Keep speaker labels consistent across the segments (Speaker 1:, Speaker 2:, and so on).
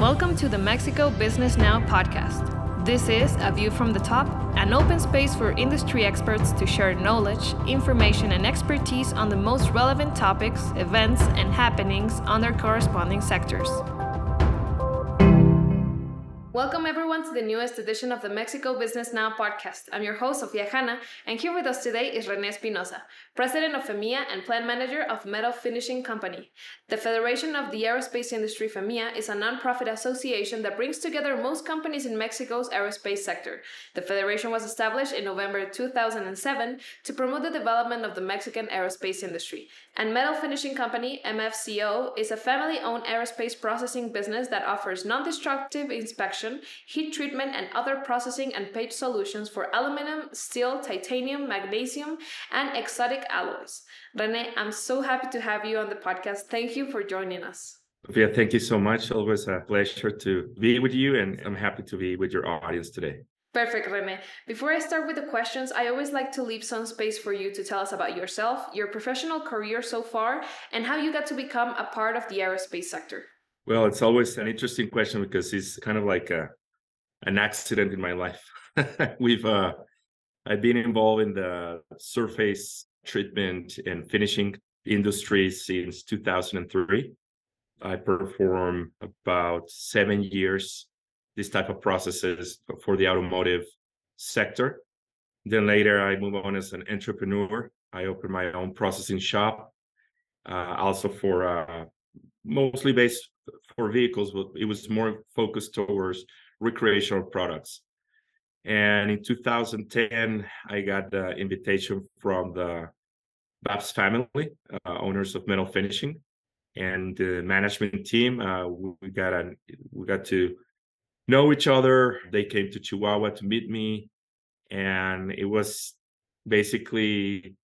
Speaker 1: Welcome to the Mexico Business Now podcast. This is A View from the Top, an open space for industry experts to share knowledge, information, and expertise on the most relevant topics, events, and happenings on their corresponding sectors. Welcome everyone to the newest edition of the Mexico Business Now podcast. I'm your host, Sofia Hanna, and here with us today is Rene Espinosa, President of FEMIA and Plant Manager of Metal Finishing Company. The Federation of the Aerospace Industry, FEMIA, is a nonprofit association that brings together most companies in Mexico's aerospace sector. The federation was established in November 2007 to promote the development of the Mexican aerospace industry. And Metal Finishing Company, MFCO, is a family owned aerospace processing business that offers non destructive inspection, heat treatment, and other processing and paint solutions for aluminum, steel, titanium, magnesium, and exotic alloys. Rene, I'm so happy to have you on the podcast. Thank you for joining us.
Speaker 2: Yeah, thank you so much. Always a pleasure to be with you, and I'm happy to be with your audience today.
Speaker 1: Perfect, Rene. Before I start with the questions, I always like to leave some space for you to tell us about yourself, your professional career so far, and how you got to become a part of the aerospace sector.
Speaker 2: Well, it's always an interesting question because it's kind of like a, an accident in my life. We've uh, I've been involved in the surface treatment and finishing industry since 2003. I perform about seven years this type of processes for the automotive sector. Then later, I move on as an entrepreneur. I open my own processing shop, uh, also for uh, mostly based for vehicles, but it was more focused towards recreational products. And in 2010, I got the invitation from the Babs family, uh, owners of Metal Finishing, and the management team. Uh, we got a, we got to know each other. They came to Chihuahua to meet me, and it was basically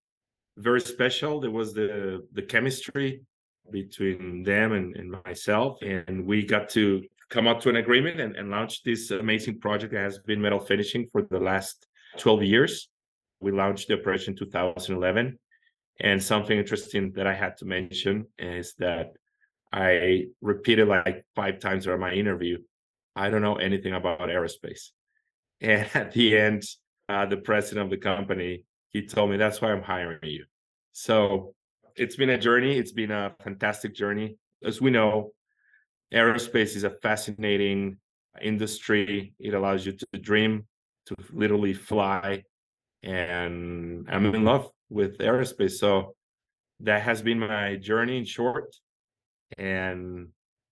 Speaker 2: very special. There was the the chemistry between them and, and myself, and we got to come up to an agreement and, and launch this amazing project that has been metal finishing for the last 12 years. We launched the operation 2011. And something interesting that I had to mention is that I repeated like five times during my interview I don't know anything about aerospace. And at the end, uh, the president of the company, he told me, that's why I'm hiring you. So it's been a journey. It's been a fantastic journey. As we know, aerospace is a fascinating uh, industry. It allows you to dream, to literally fly. And I'm in love with aerospace. So that has been my journey in short. And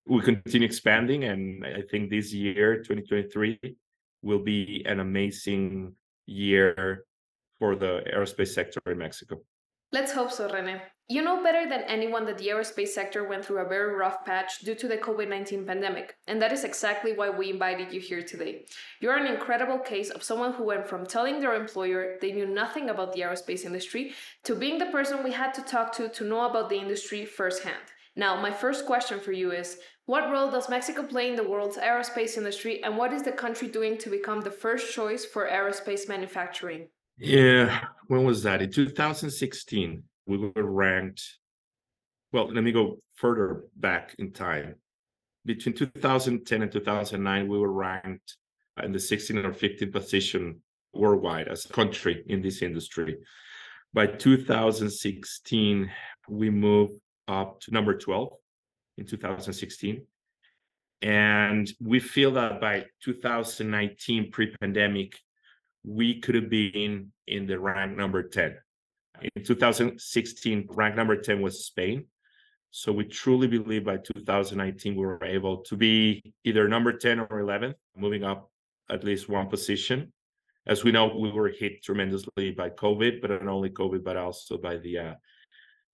Speaker 2: we continue expanding and i think this year 2023 will be an amazing year for the aerospace sector in mexico
Speaker 1: let's hope so rene. You know better than anyone that the aerospace sector went through a very rough patch due to the covid-19 pandemic and that is exactly why we invited you here today. You're an incredible case of someone who went from telling their employer they knew nothing about the aerospace industry to being the person we had to talk to to know about the industry firsthand. Now, my first question for you is What role does Mexico play in the world's aerospace industry, and what is the country doing to become the first choice for aerospace manufacturing?
Speaker 2: Yeah, when was that? In 2016, we were ranked. Well, let me go further back in time. Between 2010 and 2009, we were ranked in the 16th or 15th position worldwide as a country in this industry. By 2016, we moved up to number 12 in 2016. And we feel that by 2019, pre pandemic, we could have been in the rank number 10. In 2016, rank number 10 was Spain. So we truly believe by 2019, we were able to be either number 10 or 11, moving up at least one position. As we know, we were hit tremendously by COVID, but not only COVID, but also by the uh,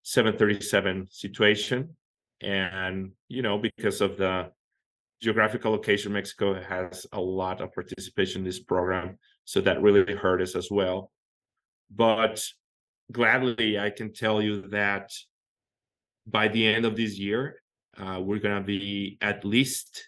Speaker 2: 737 situation. And, you know, because of the geographical location, Mexico has a lot of participation in this program. So that really hurt us as well. But gladly, I can tell you that by the end of this year, uh, we're going to be at least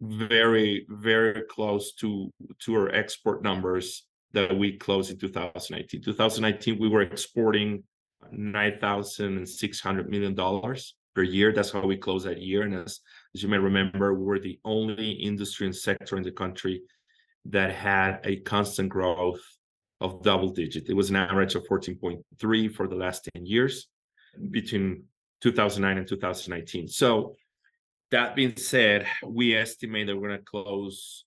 Speaker 2: very, very close to, to our export numbers that we closed in 2019. 2019, we were exporting nine thousand and six hundred million dollars per year. That's how we closed that year. And as As you may remember, we were the only industry and sector in the country that had a constant growth of double digit. It was an average of 14.3 for the last 10 years between 2009 and 2019. So that being said, we estimate that we're going to close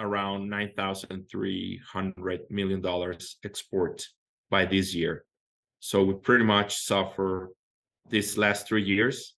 Speaker 2: around 9,300 million dollars export by this year. So we pretty much suffer these last three years,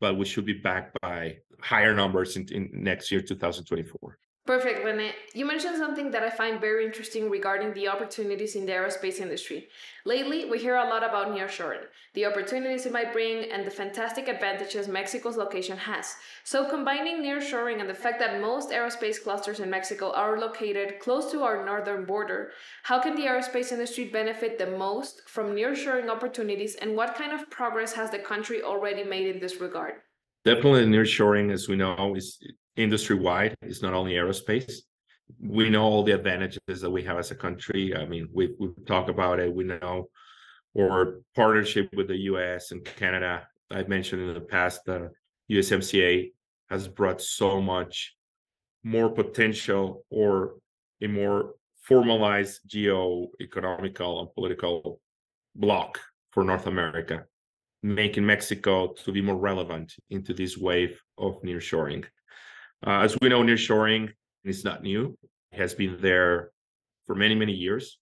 Speaker 2: but we should be back by higher numbers in, in next year, 2024.
Speaker 1: Perfect, Rene. You mentioned something that I find very interesting regarding the opportunities in the aerospace industry. Lately, we hear a lot about nearshoring, the opportunities it might bring, and the fantastic advantages Mexico's location has. So, combining nearshoring and the fact that most aerospace clusters in Mexico are located close to our northern border, how can the aerospace industry benefit the most from nearshoring opportunities, and what kind of progress has the country already made in this regard?
Speaker 2: Definitely, nearshoring, as we know, is industry wide. It's not only aerospace. We know all the advantages that we have as a country. I mean, we we talk about it. We know our partnership with the U.S. and Canada. I've mentioned in the past the USMCA has brought so much more potential or a more formalized geo-economical and political block for North America, making Mexico to be more relevant into this wave of nearshoring. Uh, as we know, nearshoring is not new; it has been there for many, many years.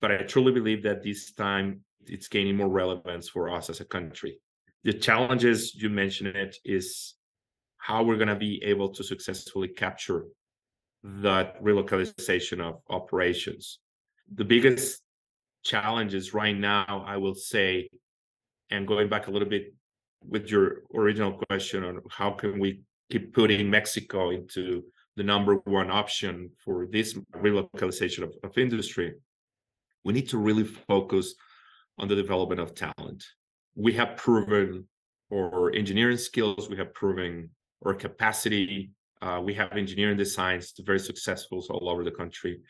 Speaker 2: But I truly believe that this time it's gaining more relevance for us as a country. The challenges you mentioned it is how we're going to be able to successfully capture that relocalization of operations. The biggest challenges right now, I will say, and going back a little bit with your original question on how can we keep putting Mexico into the number one option for this relocalization of, of industry, we need to really focus on the development of talent. We have proven our engineering skills, we have proven our capacity. Uh, we have engineering designs very successful all over the country.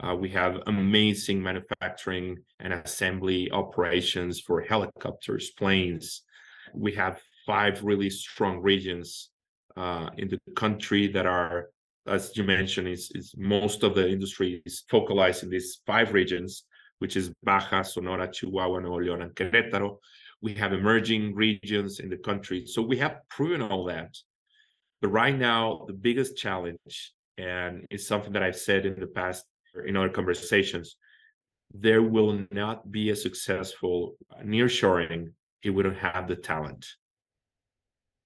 Speaker 2: Uh, we have amazing manufacturing and assembly operations for helicopters, planes. We have five really strong regions uh, in the country that are, as you mentioned, is, is most of the industry is focalized in these five regions, which is Baja, Sonora, Chihuahua, Nuevo León, and Querétaro. We have emerging regions in the country. So we have proven all that. But right now, the biggest challenge, and it's something that I've said in the past in other conversations, there will not be a successful nearshoring if we don't have the talent.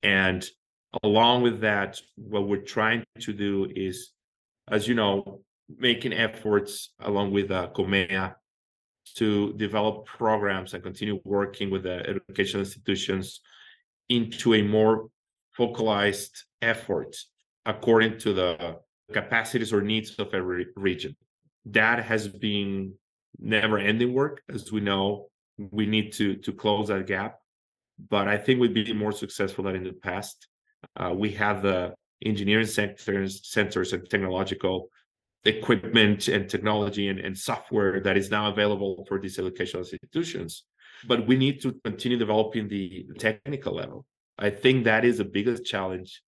Speaker 2: And along with that, what we're trying to do is, as you know, making efforts along with uh, Comea to develop programs and continue working with the educational institutions into a more focalized effort according to the capacities or needs of every region. That has been never ending work. As we know, we need to, to close that gap. But I think we've been more successful than in the past. Uh, we have the engineering centers, centers and technological equipment and technology and, and software that is now available for these educational institutions. But we need to continue developing the technical level. I think that is the biggest challenge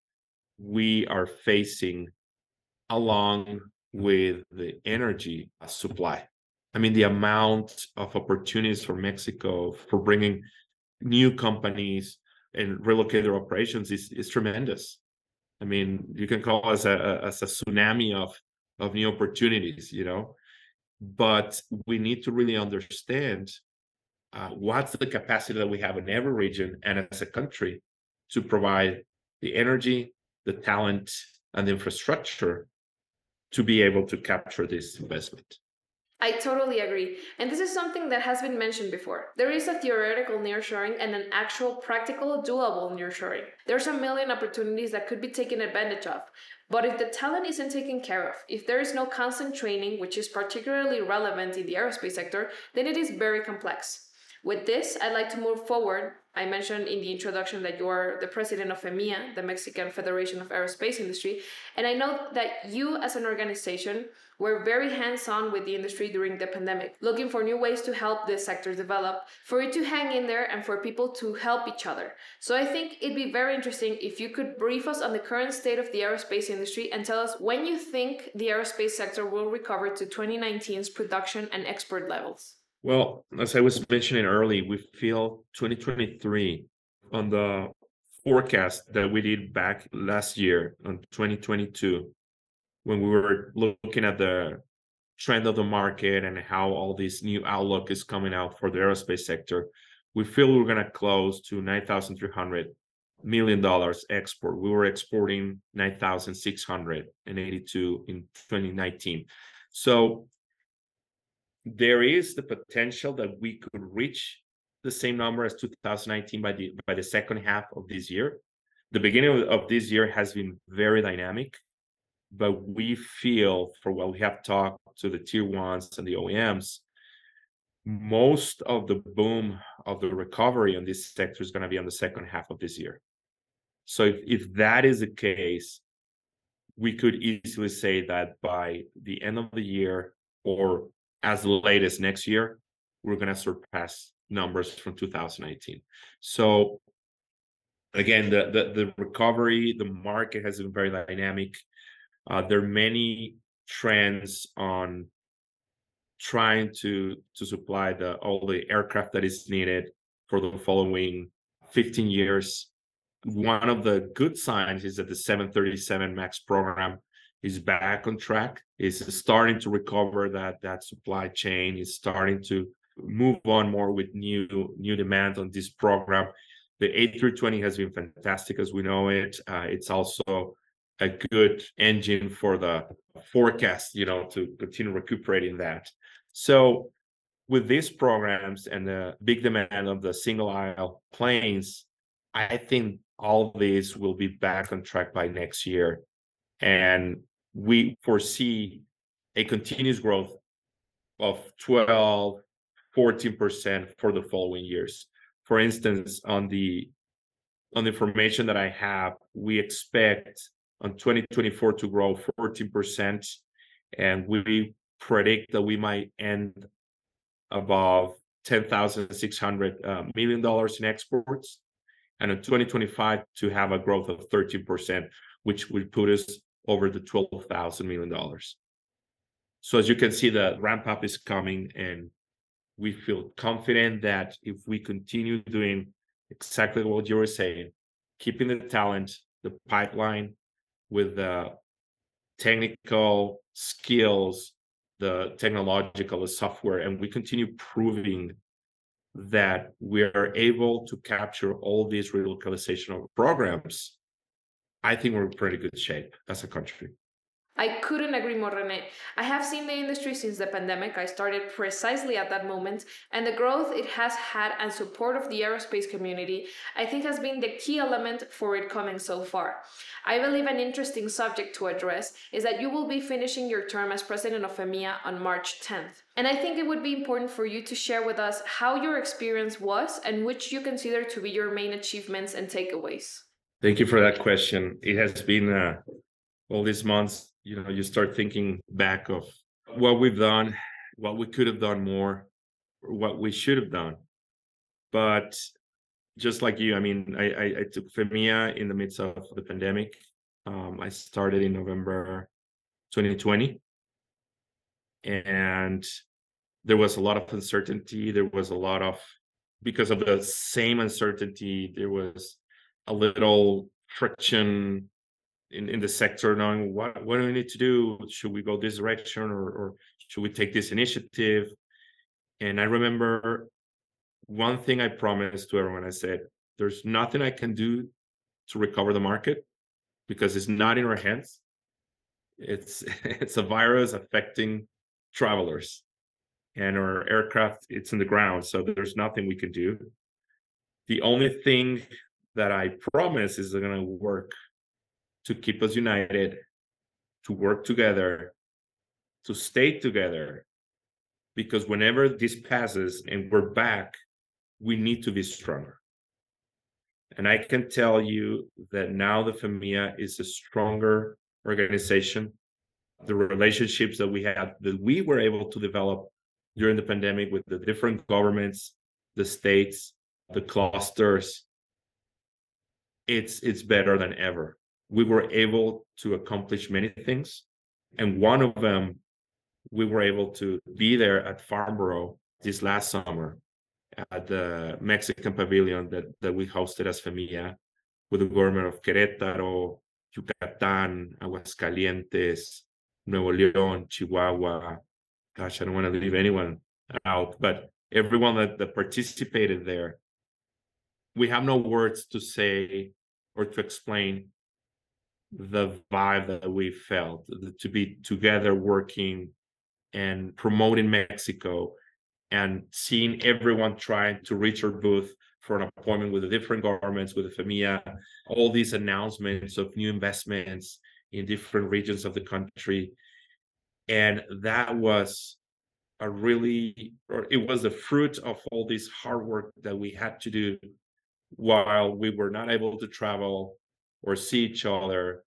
Speaker 2: we are facing along with the energy supply. I mean, the amount of opportunities for Mexico for bringing new companies and relocate their operations is, is tremendous. I mean, you can call us a, as a tsunami of of new opportunities, you know, but we need to really understand uh, what's the capacity that we have in every region and as a country to provide the energy, the talent, and the infrastructure to be able to capture this investment.
Speaker 1: I totally agree. And this is something that has been mentioned before. There is a theoretical nearshoring and an actual practical doable nearshoring. There's a million opportunities that could be taken advantage of. But if the talent isn't taken care of, if there is no constant training, which is particularly relevant in the aerospace sector, then it is very complex. With this, I'd like to move forward I mentioned in the introduction that you are the president of FEMIA, the Mexican Federation of Aerospace Industry, and I know that you as an organization were very hands-on with the industry during the pandemic, looking for new ways to help this sector develop, for it to hang in there and for people to help each other. So I think it'd be very interesting if you could brief us on the current state of the aerospace industry and tell us when you think the aerospace sector will recover to 2019's production and export levels.
Speaker 2: Well, as I was mentioning early, we feel 2023 on the forecast that we did back last year on 2022 when we were looking at the trend of the market and how all this new outlook is coming out for the aerospace sector, we feel we're going to close to 9,300 million dollars export. We were exporting 9,682 in 2019. So there is the potential that we could reach the same number as 2019 by the by the second half of this year. The beginning of, this year has been very dynamic, but we feel for what we have talked to the tier ones and the OEMs, most of the boom of the recovery in this sector is going to be on the second half of this year. So if, if that is the case, we could easily say that by the end of the year or as late as next year, we're going to surpass numbers from 2018. So again, the, the, the recovery, the market has been very dynamic. Uh, there are many trends on trying to to supply the all the aircraft that is needed for the following 15 years. One of the good signs is that the 737 MAX program is back on track is starting to recover that that supply chain is starting to move on more with new new demand on this program. The a320 has been fantastic as we know it. Uh, it's also a good engine for the forecast you know to continue recuperating that. So with these programs and the big demand of the single aisle planes i think all these will be back on track by next year. And we foresee a continuous growth of 12, 14% for the following years. For instance, on the on the information that I have, we expect on 2024 to grow 14%, and we predict that we might end above 10,600 uh, million dollars in exports, and in 2025 to have a growth of 13%, which would put us over the $12,000 million. So as you can see, the ramp up is coming and we feel confident that if we continue doing exactly what you were saying, keeping the talent, the pipeline with the technical skills, the technological, the software, and we continue proving that we are able to capture all these relocalization programs I think we're in pretty good shape as a country.
Speaker 1: I couldn't agree more, Rene. I have seen the industry since the pandemic. I started precisely at that moment, and the growth it has had and support of the aerospace community, I think, has been the key element for it coming so far. I believe an interesting subject to address is that you will be finishing your term as president of FEMIA on March 10th. And I think it would be important for you to share with us how your experience was and which you consider to be your main achievements and takeaways.
Speaker 2: Thank you for that question. It has been uh, all these months, you know, you start thinking back of what we've done, what we could have done more, what we should have done. But just like you, I mean, I, I, I took FEMIA in the midst of the pandemic. Um, I started in November 2020. And there was a lot of uncertainty. There was a lot of, because of the same uncertainty, there was a little friction in, in the sector knowing what, what do we need to do? Should we go this direction or, or should we take this initiative? And i remember one thing i promised to everyone i said there's nothing i can do to recover the market because it's not in our hands. It's it's a virus affecting travelers and our aircraft it's in the ground so there's nothing we can do. The only thing that I promise is going to work to keep us united, to work together, to stay together. Because whenever this passes and we're back, we need to be stronger. And I can tell you that now the FEMIA is a stronger organization. The relationships that we had, that we were able to develop during the pandemic with the different governments, the states, the clusters, it's it's better than ever. We were able to accomplish many things, and one of them, we were able to be there at Farnborough this last summer at the Mexican pavilion that, that we hosted as FEMIA with the government of Querétaro, Yucatan, Aguascalientes, Nuevo León, Chihuahua. Gosh, I don't want to leave anyone out, but everyone that, that participated there, we have no words to say or to explain the vibe that we felt to be together working and promoting Mexico and seeing everyone trying to reach our booth for an appointment with the different governments, with the FEMIA, all these announcements of new investments in different regions of the country. And that was a really, or it was the fruit of all this hard work that we had to do while we were not able to travel or see each other,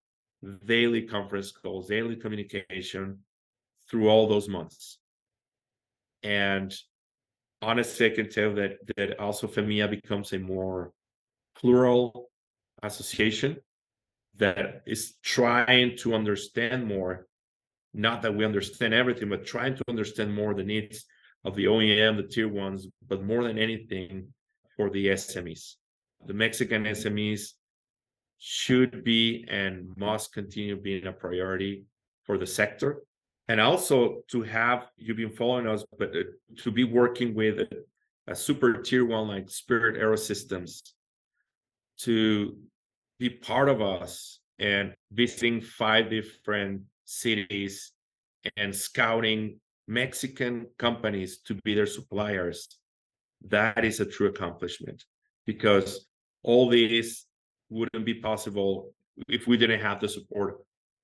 Speaker 2: daily conference calls, daily communication through all those months. And honestly, I can tell that that also FEMIA becomes a more plural association that is trying to understand more. Not that we understand everything, but trying to understand more the needs of the OEM, the tier ones, but more than anything for the SMEs. The Mexican SMEs should be and must continue being a priority for the sector. And also to have you've been following us but uh, to be working with a, a super tier one like spirit aerosystems to be part of us and visiting five different cities and scouting mexican companies to be their suppliers that is a true accomplishment. Because all this wouldn't be possible if we didn't have the support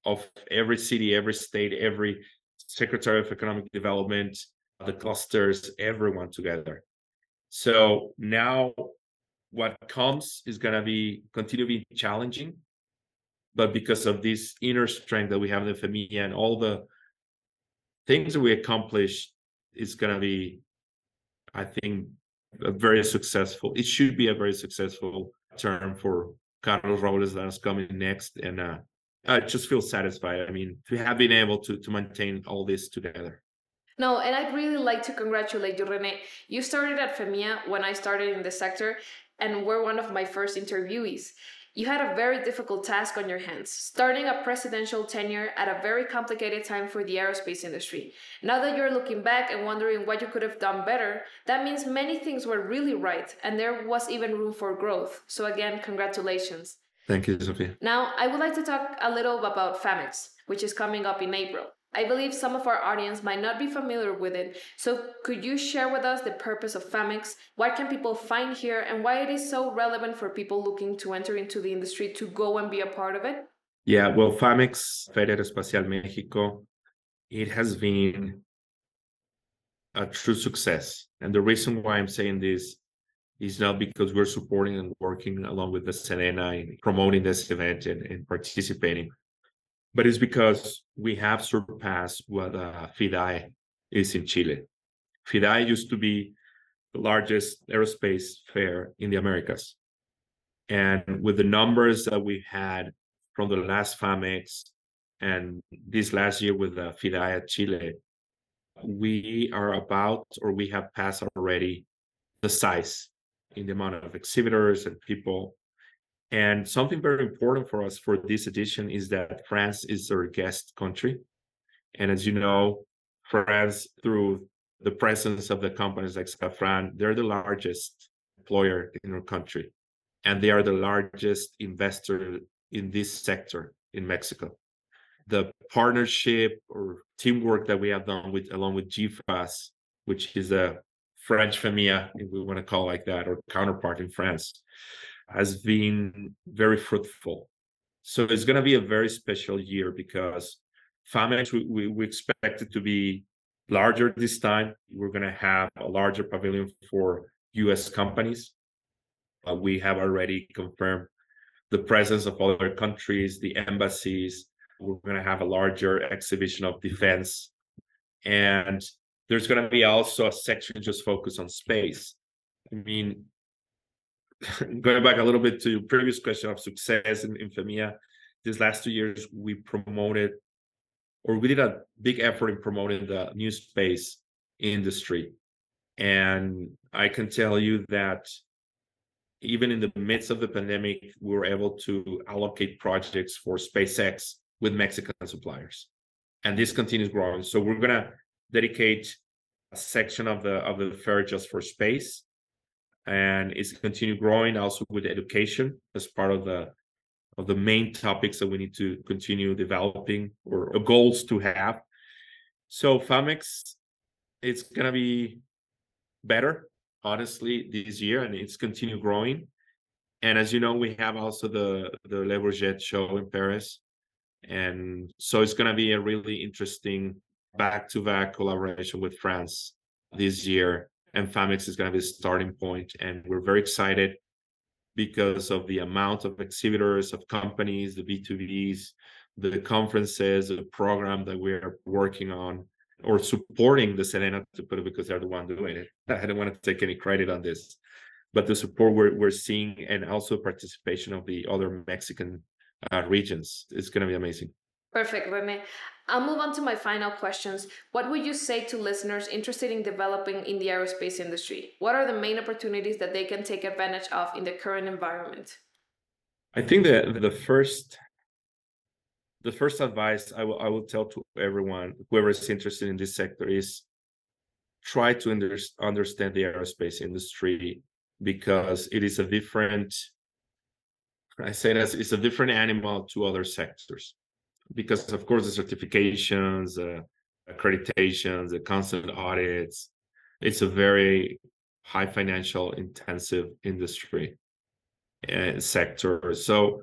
Speaker 2: of every city, every state, every secretary of economic development, the clusters, everyone together. So now what comes is going to be continue to be challenging, but because of this inner strength that we have in the FEMIA and all the things that we accomplish, it's going to be, I think, a very successful. It should be a very successful term for Carlos Robles that's coming next, and uh, I just feel satisfied. I mean, to have been able to to maintain all this together.
Speaker 1: No, and I'd really like to congratulate you, Rene. You started at FEMIA when I started in the sector, and were one of my first interviewees. You had a very difficult task on your hands, starting a presidential tenure at a very complicated time for the aerospace industry. Now that you're looking back and wondering what you could have done better, that means many things were really right and there was even room for growth. So, again, congratulations.
Speaker 2: Thank you, Sophia.
Speaker 1: Now, I would like to talk a little about FAMEX, which is coming up in April. I believe some of our audience might not be familiar with it, so could you share with us the purpose of FAMEX, what can people find here, and why it is so relevant for people looking to enter into the industry to go and be a part of it?
Speaker 2: Yeah, well, FAMEX, Feria Aeroespacial Mexico, it has been a true success. And the reason why I'm saying this is not because we're supporting and working along with the SEDENA in promoting this event and, and participating, but it's because we have surpassed what uh, is in Chile. FIDAE used to be the largest aerospace fair in the Americas. And with the numbers that we had from the last FAMEX and this last year with the FIDAE Chile, we are about or we have passed already the size in the amount of exhibitors and people and something very important for us for this edition is that France is our guest country. And as you know, France, through the presence of the companies like Safran, they're the largest employer in our country. And they are the largest investor in this sector in Mexico. The partnership or teamwork that we have done with along with GIFAS, which is a French FEMIA, if we want to call like that, or counterpart in France, has been very fruitful. So it's going to be a very special year because FAMEX, we, we, we expect it to be larger this time. We're going to have a larger pavilion for US companies. Uh, we have already confirmed the presence of other countries, the embassies. We're going to have a larger exhibition of defense. And there's going to be also a section just focused on space. I mean, going back a little bit to previous question of success in, in FEMIA, these last two years we promoted or we did a big effort in promoting the new space industry. And I can tell you that even in the midst of the pandemic, we were able to allocate projects for SpaceX with Mexican suppliers. And this continues growing. So we're gonna dedicate a section of the of the fair just for space and it's continue growing also with education as part of the of the main topics that we need to continue developing or, goals to have. So famex it's going to be better honestly this year and it's continue growing. And as you know we have also the the Le Bourget show in paris. And so it's going to be a really interesting back-to-back collaboration with france this year and Famex is going to be the starting point. And we're very excited because of the amount of exhibitors, of companies, the B2Bs, the conferences, the program that we're working on or supporting the Sedena to put it because they're the one doing it. I don't want to take any credit on this, but the support we're, we're seeing and also participation of the other Mexican uh, regions is going to be amazing.
Speaker 1: Perfect, Rene. I'll move on to my final questions. What would you say to listeners interested in developing in the aerospace industry? What are the main opportunities that they can take advantage of in the current environment?
Speaker 2: I think that the first the first advice I will I will tell to everyone, whoever is interested in this sector, is try to under, understand the aerospace industry because it is a different I say that it's a different animal to other sectors because of course the certifications, uh, accreditations, the constant audits, it's a very high financial intensive industry and uh, sector. So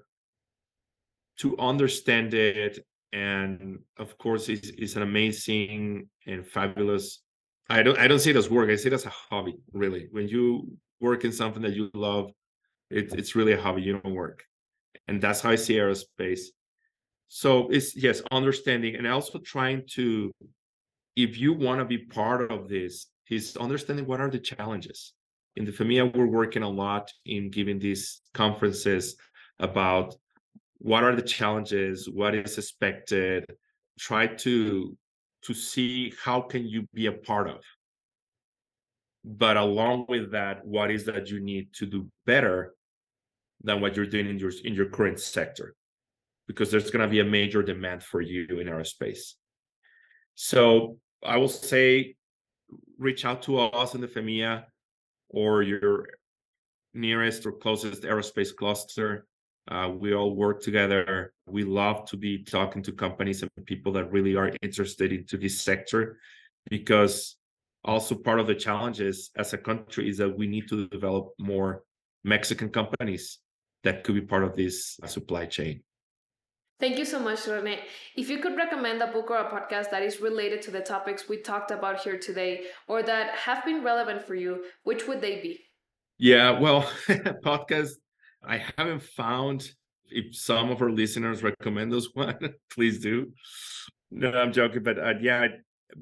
Speaker 2: to understand it, and of course, it's, it's an amazing and fabulous. I don't I don't see it as work. I see it as a hobby. Really, when you work in something that you love, it, it's really a hobby. You don't work, and that's how I see aerospace so it's yes understanding and also trying to if you want to be part of this is understanding what are the challenges. In the FEMIA we're working a lot in giving these conferences about what are the challenges what is expected try to to see how can you be a part of. But along with that what is that you need to do better than what you're doing in your in your current sector because there's going to be a major demand for you in aerospace. So I will say, reach out to us in the FEMIA or your nearest or closest aerospace cluster. Uh, we all work together. We love to be talking to companies and people that really are interested into this sector because also part of the challenges as a country is that we need to develop more Mexican companies that could be part of this supply chain.
Speaker 1: Thank you so much, Rene. If you could recommend a book or a podcast that is related to the topics we talked about here today or that have been relevant for you, which would they be?
Speaker 2: Yeah, well, podcast, I haven't found if some of our listeners recommend those one, please do. No, I'm joking, but uh, yeah,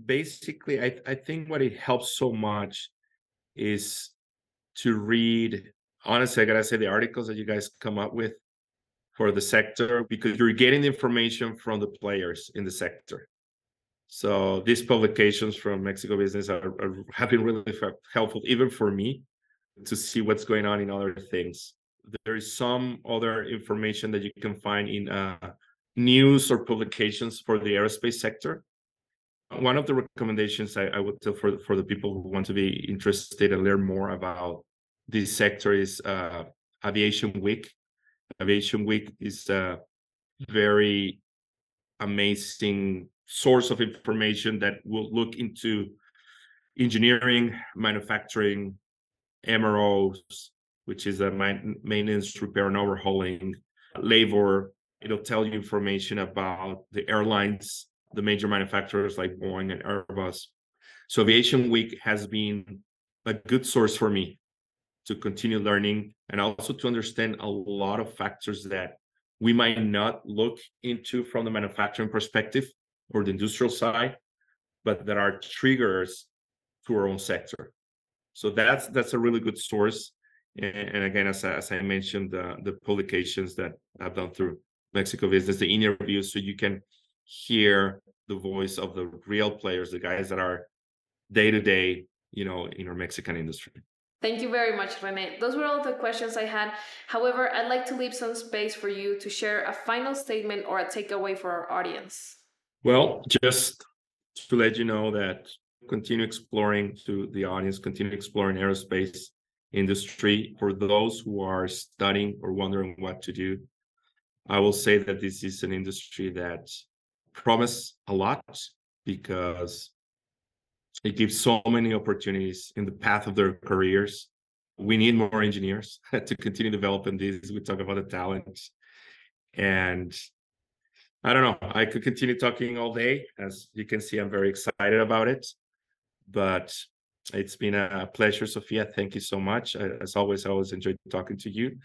Speaker 2: basically, I, I think what it helps so much is to read. Honestly, I gotta say the articles that you guys come up with for the sector because you're getting information from the players in the sector. So these publications from Mexico Business are, are have been really helpful, even for me, to see what's going on in other things. There is some other information that you can find in uh, news or publications for the aerospace sector. One of the recommendations I, I would tell for for the people who want to be interested and learn more about this sector is uh, Aviation Week Aviation Week is a very amazing source of information that will look into engineering, manufacturing, MROs, which is a maintenance, repair, and overhauling, labor. It'll tell you information about the airlines, the major manufacturers like Boeing and Airbus. So Aviation Week has been a good source for me to continue learning and also to understand a lot of factors that we might not look into from the manufacturing perspective or the industrial side, but that are triggers to our own sector. So that's that's a really good source. And, and again, as, as I mentioned, the, the publications that I've done through Mexico Business, the interviews, so you can hear the voice of the real players, the guys that are day to day, you know, in our Mexican industry.
Speaker 1: Thank you very much, Rene. Those were all the questions I had. However, I'd like to leave some space for you to share a final statement or a takeaway for our audience.
Speaker 2: Well, just to let you know that continue exploring to the audience, continue exploring aerospace industry. For those who are studying or wondering what to do, I will say that this is an industry that promise a lot because it gives so many opportunities in the path of their careers. We need more engineers to continue developing these. We talk about the talent. And I don't know, I could continue talking all day. As you can see, I'm very excited about it. But it's been a pleasure, Sophia. Thank you so much. As always, I always enjoyed talking to you.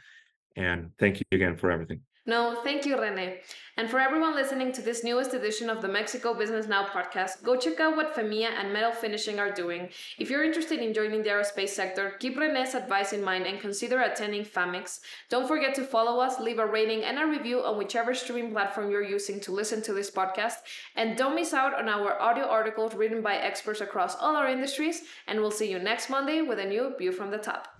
Speaker 2: And thank you again for everything.
Speaker 1: No, thank you, Rene. And for everyone listening to this newest edition of the Mexico Business Now podcast, go check out what FEMIA and Metal Finishing are doing. If you're interested in joining the aerospace sector, keep Rene's advice in mind and consider attending FAMEX. Don't forget to follow us, leave a rating and a review on whichever streaming platform you're using to listen to this podcast. And don't miss out on our audio articles written by experts across all our industries. And we'll see you next Monday with a new View from the Top.